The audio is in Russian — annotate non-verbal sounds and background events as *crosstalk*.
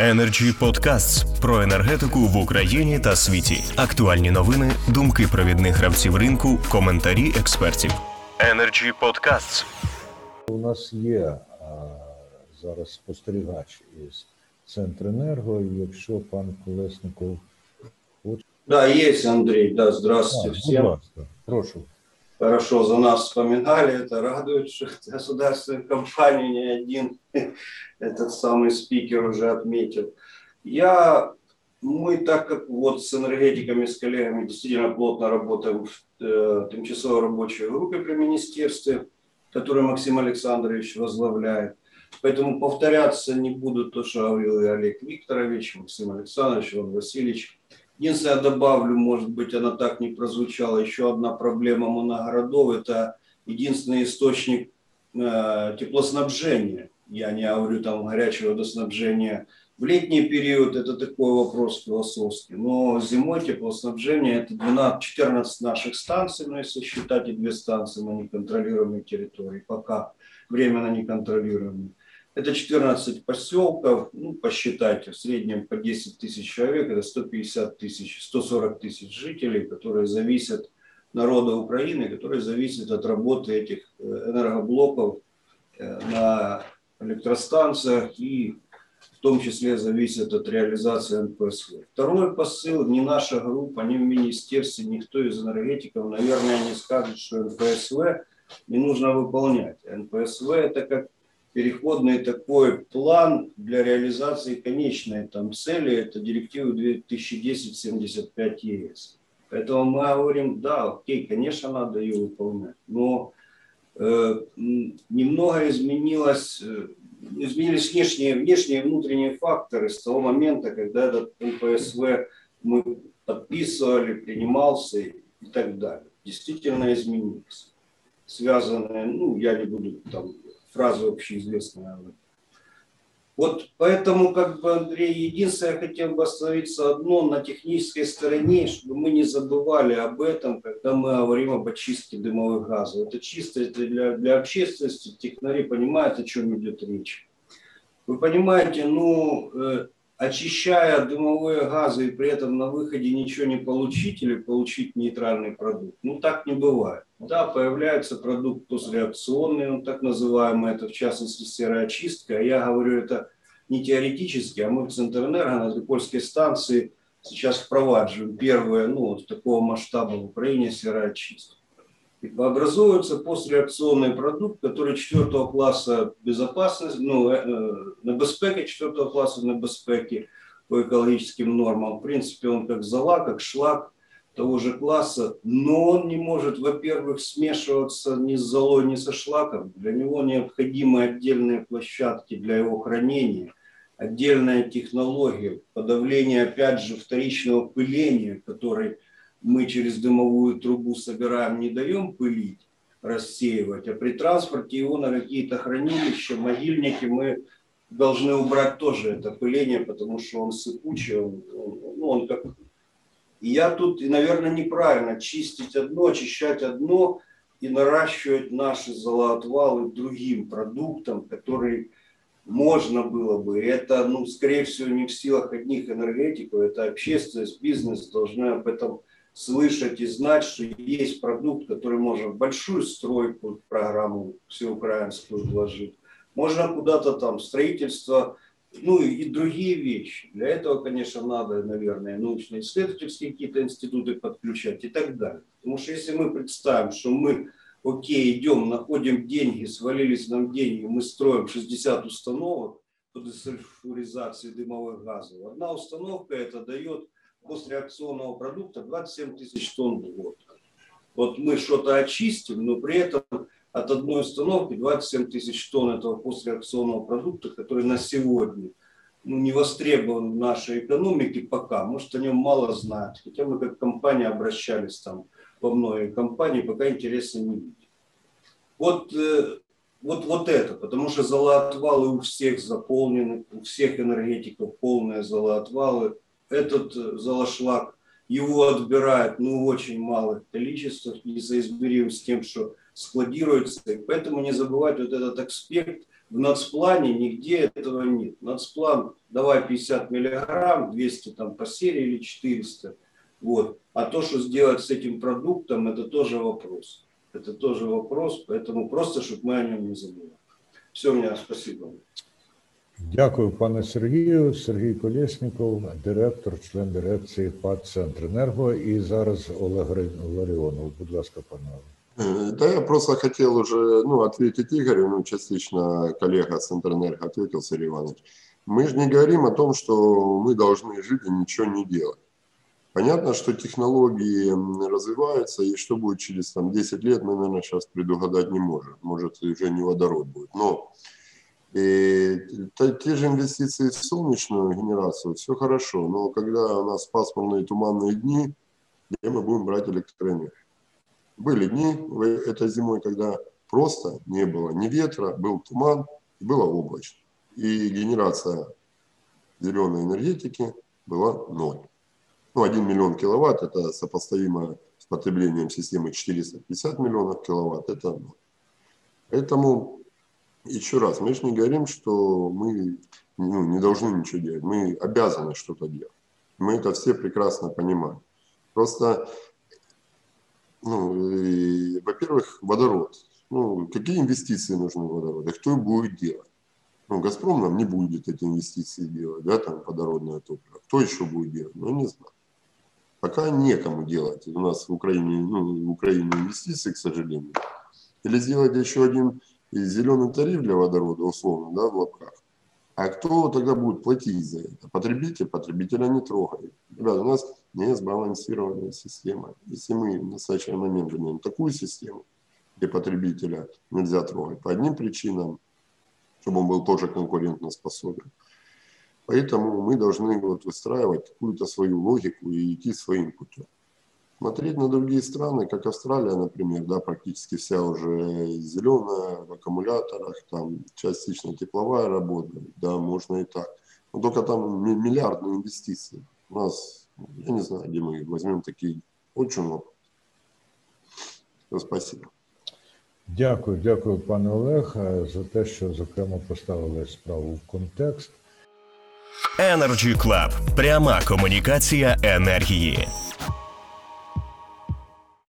Energy Podcasts про енергетику в Україні та світі. Актуальні новини, думки провідних гравців ринку, коментарі експертів. Energy Podcasts. У нас є а, зараз спостерігач із Центренерго. Якщо пан Колесников хоче, Да, есть, Андрей. Да, здравствуйте А, будь ласка, прошу. Хорошо, за нас вспоминали. Это радует, что *laughs* государственная компания не один *laughs* этот самый спикер уже отметил. Я, мы так как вот с энергетиками, с коллегами действительно плотно работаем в э, тимчасовой рабочей группе при министерстве, которую Максим Александрович возглавляет. Поэтому повторяться не буду то, что говорил и Олег Викторович, Максим Александрович, Иван Васильевич. Единственное, я добавлю, может быть, она так не прозвучала, еще одна проблема моногородов – это единственный источник э, теплоснабжения. Я не говорю там горячего водоснабжения в летний период, это такой вопрос философский. Но зимой теплоснабжение – это 12, 14 наших станций, но если считать и две станции на неконтролируемой территории, пока временно неконтролируемые. Это 14 поселков, ну, посчитайте, в среднем по 10 тысяч человек, это 150 тысяч, 140 тысяч жителей, которые зависят, народа Украины, которые зависят от работы этих э, энергоблоков э, на электростанциях и в том числе зависят от реализации НПСВ. Второй посыл, не наша группа, ни в министерстве, никто из энергетиков, наверное, не скажет, что НПСВ не нужно выполнять. НПСВ это как переходный такой план для реализации конечной там цели, это директива 2010-75 ЕС. Поэтому мы говорим, да, окей, конечно, надо ее выполнять, но э, немного изменилось, э, изменились внешние, внешние и внутренние факторы с того момента, когда этот НПСВ мы подписывали, принимался и так далее. Действительно изменилось. Связанные, ну, я не буду там фразу общеизвестная. Вот поэтому, как бы, Андрей, единственное, я хотел бы остановиться одно на технической стороне, чтобы мы не забывали об этом, когда мы говорим об очистке дымовых газов. Это чисто это для, для общественности, технари понимают, о чем идет речь. Вы понимаете, ну, э, очищая дымовые газы и при этом на выходе ничего не получить или получить нейтральный продукт, ну, так не бывает. Да, появляется продукт постреакционный, он так называемый, это в частности сероочистка. Я говорю это не теоретически, а мы в Центрэнерго на Трипольской станции сейчас впровадживаем первое, ну, вот такого масштаба в Украине сероочистку. Образуется постреакционный продукт, который четвертого класса безопасности, ну, э, на безпеке четвертого класса на безпеке по экологическим нормам. В принципе, он как зола, как шлак, того же класса, но он не может, во-первых, смешиваться ни с золой, ни со шлаком. Для него необходимы отдельные площадки для его хранения, отдельная технология, подавление, опять же, вторичного пыления, который мы через дымовую трубу собираем, не даем пылить, рассеивать, а при транспорте его на какие-то хранилища, могильники мы должны убрать тоже это пыление, потому что он сыпучий, он, он, ну, он как я тут, наверное, неправильно чистить одно, очищать одно и наращивать наши золоотвалы другим продуктом, который можно было бы. Это, ну, скорее всего, не в силах одних энергетиков, это общественность, бизнес должны об этом слышать и знать, что есть продукт, который можно в большую стройку, программу всеукраинскую вложить. Можно куда-то там строительство ну и другие вещи. Для этого, конечно, надо, наверное, научно-исследовательские какие-то институты подключать и так далее. Потому что если мы представим, что мы, окей, идем, находим деньги, свалились нам деньги, мы строим 60 установок по десульфуризации дымовых газов. Одна установка это дает после реакционного продукта 27 тысяч тонн в год. Вот мы что-то очистим, но при этом от одной установки 27 тысяч тонн этого постреакционного продукта, который на сегодня ну, не востребован в нашей экономике пока. Может, о нем мало знают. Хотя мы как компания обращались там во многие компании, пока интереса не видим. Вот, э, вот, вот это, потому что золоотвалы у всех заполнены, у всех энергетиков полные золоотвалы. Этот э, золошлак, его отбирают ну, в очень малых количествах, несоизмеримо с тем, что складируется. И поэтому не забывать вот этот аспект В нацплане нигде этого нет. Нацплан, давай 50 миллиграмм, 200 там по серии или 400. Вот. А то, что сделать с этим продуктом, это тоже вопрос. Это тоже вопрос, поэтому просто, чтобы мы о нем не забыли. Все, у меня спасибо. Дякую, пане Сергію. Сергій Колєсніков, директор, член дирекції ПАД «Центренерго». І зараз Олег Ри- Ларіонов. Будь ласка, пане Олег. Э, Да, я просто хотел уже ну, ответить Игорю, ну, частично коллега с Интерэнерго ответил, Сергей Иванович. Мы же не говорим о том, что мы должны жить и ничего не делать. Понятно, что технологии м, развиваются, и что будет через там, 10 лет, мы, наверное, сейчас предугадать не можем. Может, уже не водород будет. Но э, та- те же инвестиции в солнечную генерацию, все хорошо. Но когда у нас пасмурные туманные дни, где мы будем брать электроэнергию? Были дни этой зимой, когда просто не было ни ветра, был туман, и было облачно. И генерация зеленой энергетики была ноль. Ну, 1 миллион киловатт – это сопоставимо с потреблением системы 450 миллионов киловатт, это ноль. Поэтому, еще раз, мы же не говорим, что мы ну, не должны ничего делать, мы обязаны что-то делать. Мы это все прекрасно понимаем. Просто ну, во-первых, водород. Ну, какие инвестиции нужны в водород? И кто будет делать? Ну, «Газпром» нам не будет эти инвестиции делать, да, там, водородное топливо. Кто еще будет делать? Ну, не знаю. Пока некому делать. У нас в Украине, ну, в Украине инвестиции, к сожалению. Или сделать еще один зеленый тариф для водорода, условно, да, в лапках. А кто тогда будет платить за это? Потребитель? Потребителя не трогает. Ребята, у нас не сбалансированная система. Если мы в настоящий момент имеем такую систему, где потребителя нельзя трогать по одним причинам, чтобы он был тоже конкурентоспособен. Поэтому мы должны вот выстраивать какую-то свою логику и идти своим путем Смотреть на другие страны, как Австралия, например, да, практически вся уже зеленая, в аккумуляторах, там частично тепловая работа, да, можно и так. Но только там ми- миллиардные инвестиции. У нас, я не знаю, где мы возьмем такие, очень много. Всё, Спасибо. Дякую, дякую, пане Олег, е, за те, що зокрема поставили справу в контекст. Energy Club. Пряма комунікація енергії.